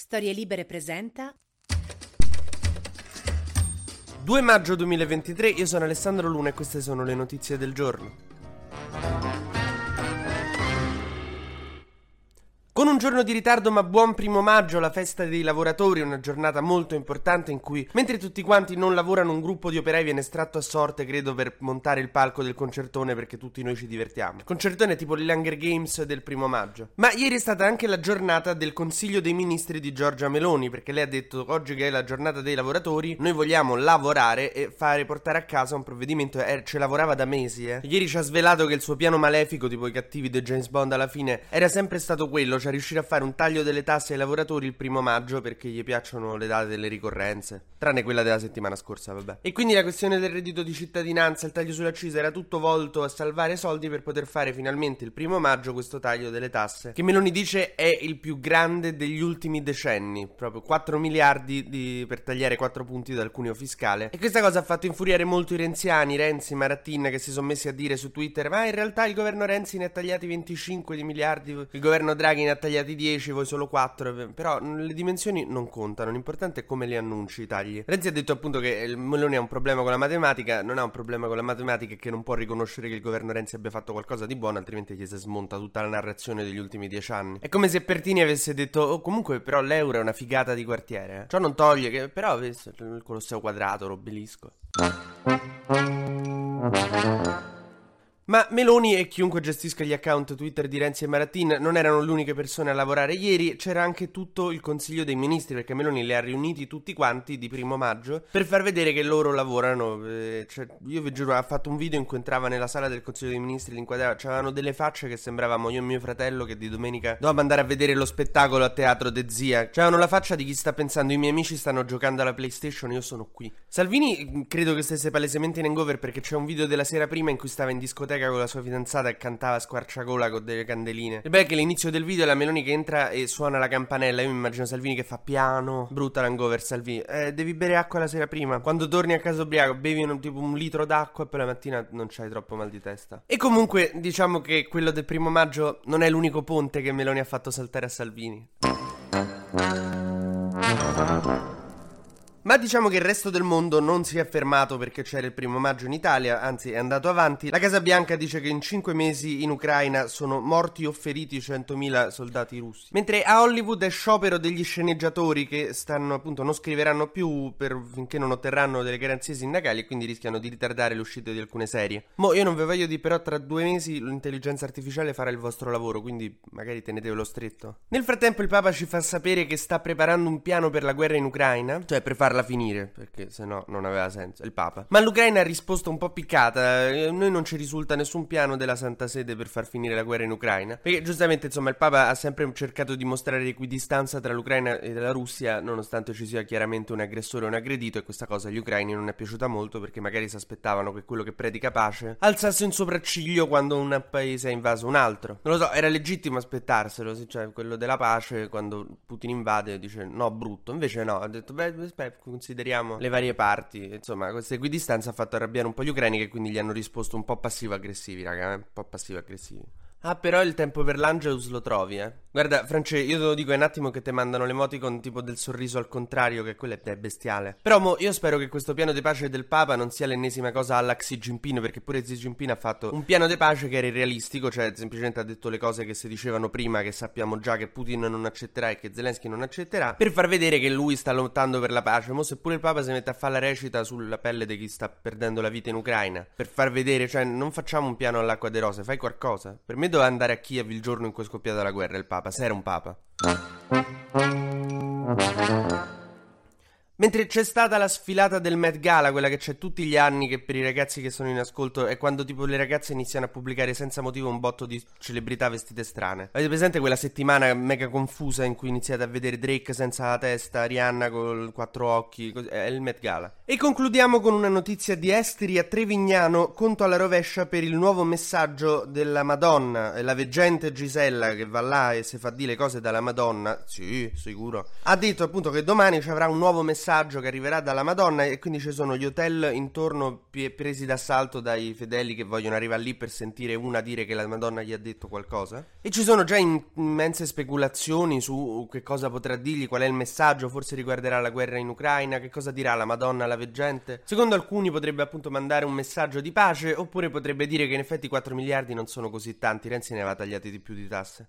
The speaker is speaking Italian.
Storie Libere presenta 2 maggio 2023, io sono Alessandro Luna e queste sono le notizie del giorno. Con un giorno di ritardo ma buon primo maggio, la festa dei lavoratori, una giornata molto importante in cui, mentre tutti quanti non lavorano, un gruppo di operai viene estratto a sorte, credo, per montare il palco del concertone perché tutti noi ci divertiamo. Il concertone è tipo l'Hunger Games del primo maggio. Ma ieri è stata anche la giornata del Consiglio dei Ministri di Giorgia Meloni, perché lei ha detto oggi che è la giornata dei lavoratori, noi vogliamo lavorare e fare portare a casa un provvedimento, eh, ce lavorava da mesi, eh. Ieri ci ha svelato che il suo piano malefico, tipo i cattivi di James Bond alla fine, era sempre stato quello, cioè riuscire a fare un taglio delle tasse ai lavoratori il primo maggio perché gli piacciono le date delle ricorrenze. Tranne quella della settimana scorsa, vabbè. E quindi la questione del reddito di cittadinanza, il taglio sull'accisa era tutto volto a salvare soldi per poter fare finalmente il primo maggio questo taglio delle tasse. Che Meloni dice è il più grande degli ultimi decenni. Proprio 4 miliardi di... per tagliare 4 punti dal cuneo fiscale. E questa cosa ha fatto infuriare molto i renziani, Renzi, Marattin, che si sono messi a dire su Twitter: Ma in realtà il governo Renzi ne ha tagliati 25 di miliardi, il governo Draghi ne ha tagliati 10, voi solo 4. Però le dimensioni non contano. L'importante è come li annunci i tagli. Renzi ha detto appunto che il Meloni ha un problema con la matematica. Non ha un problema con la matematica e che non può riconoscere che il governo Renzi abbia fatto qualcosa di buono, altrimenti gli si smonta tutta la narrazione degli ultimi dieci anni. È come se Pertini avesse detto: Oh, comunque, però l'euro è una figata di quartiere. Eh. Ciò non toglie che, però, il Colosseo quadrato, l'obelisco. Ma Meloni e chiunque gestisca gli account Twitter di Renzi e Maratin non erano le uniche persone a lavorare ieri, c'era anche tutto il Consiglio dei Ministri, perché Meloni li ha riuniti tutti quanti di primo maggio per far vedere che loro lavorano. Eh, cioè, io vi giuro, ha fatto un video in cui entrava nella sala del Consiglio dei Ministri, li c'erano delle facce che sembravamo io e mio fratello che di domenica dovevamo andare a vedere lo spettacolo a teatro de zia. C'erano la faccia di chi sta pensando, i miei amici stanno giocando alla PlayStation, io sono qui. Salvini credo che stesse palesemente in hangover perché c'è un video della sera prima in cui stava in discoteca con la sua fidanzata e cantava a squarciagola con delle candeline. Bello è che l'inizio del video è la Meloni che entra e suona la campanella. Io mi immagino Salvini che fa piano. Brutta l'hangover Salvini. Eh, devi bere acqua la sera prima. Quando torni a casa ubriaco, bevi un, tipo un litro d'acqua e poi la mattina non c'hai troppo mal di testa. E comunque, diciamo che quello del primo maggio non è l'unico ponte che Meloni ha fatto saltare a Salvini. Ma diciamo che il resto del mondo non si è fermato perché c'era il primo maggio in Italia, anzi è andato avanti. La Casa Bianca dice che in 5 mesi in Ucraina sono morti o feriti 100.000 soldati russi. Mentre a Hollywood è sciopero degli sceneggiatori che stanno appunto non scriveranno più per, finché non otterranno delle garanzie sindacali e quindi rischiano di ritardare l'uscita di alcune serie. Mo io non ve voglio dire però tra due mesi l'intelligenza artificiale farà il vostro lavoro, quindi magari tenetevelo stretto. Nel frattempo il Papa ci fa sapere che sta preparando un piano per la guerra in Ucraina, cioè per farla finire, perché se no non aveva senso, il Papa. Ma l'Ucraina ha risposto un po' piccata, eh, noi non ci risulta nessun piano della Santa Sede per far finire la guerra in Ucraina, perché giustamente insomma il Papa ha sempre cercato di mostrare equidistanza tra l'Ucraina e la Russia, nonostante ci sia chiaramente un aggressore e un aggredito e questa cosa agli ucraini non è piaciuta molto perché magari si aspettavano che quello che predica pace alzasse un sopracciglio quando un paese ha invaso un altro. Non lo so, era legittimo aspettarselo, cioè quello della pace quando Putin invade dice no brutto, invece no, ha detto beh, beh consideriamo le varie parti. Insomma, questa equidistanza ha fatto arrabbiare un po' gli ucraini che quindi gli hanno risposto un po' passivo-aggressivi, raga, eh? un po' passivo-aggressivi. Ah, però il tempo per l'Angelus lo trovi, eh. Guarda, France, io te lo dico, è un attimo che ti mandano l'emoticon tipo del sorriso al contrario, che quello è bestiale. Però, mo, io spero che questo piano di pace del Papa non sia l'ennesima cosa alla Xi Jinping, perché pure Xi Jinping ha fatto un piano di pace che era irrealistico, cioè semplicemente ha detto le cose che si dicevano prima, che sappiamo già che Putin non accetterà e che Zelensky non accetterà, per far vedere che lui sta lottando per la pace. Mo, seppure il Papa si mette a fare la recita sulla pelle di chi sta perdendo la vita in Ucraina, per far vedere, cioè, non facciamo un piano all'acqua de rose, fai qualcosa. Per me doveva andare a Kiev il giorno in cui è scoppiata la guerra il Papa, se era un Papa. Mentre c'è stata la sfilata del Met Gala, quella che c'è tutti gli anni, che per i ragazzi che sono in ascolto è quando tipo le ragazze iniziano a pubblicare senza motivo un botto di celebrità vestite strane. Avete presente quella settimana mega confusa in cui iniziate a vedere Drake senza la testa, Rihanna con quattro occhi, così, è il Met Gala. E concludiamo con una notizia di Esteri a Trevignano, conto alla rovescia per il nuovo messaggio della Madonna, la veggente Gisella che va là e si fa dire le cose dalla Madonna, sì, sicuro, ha detto appunto che domani ci avrà un nuovo messaggio messaggio che arriverà dalla Madonna e quindi ci sono gli hotel intorno p- presi d'assalto dai fedeli che vogliono arrivare lì per sentire una dire che la Madonna gli ha detto qualcosa. E ci sono già immense speculazioni su che cosa potrà dirgli, qual è il messaggio, forse riguarderà la guerra in Ucraina, che cosa dirà la Madonna alla veggente. Secondo alcuni potrebbe appunto mandare un messaggio di pace oppure potrebbe dire che in effetti 4 miliardi non sono così tanti, Renzi ne aveva tagliati di più di tasse.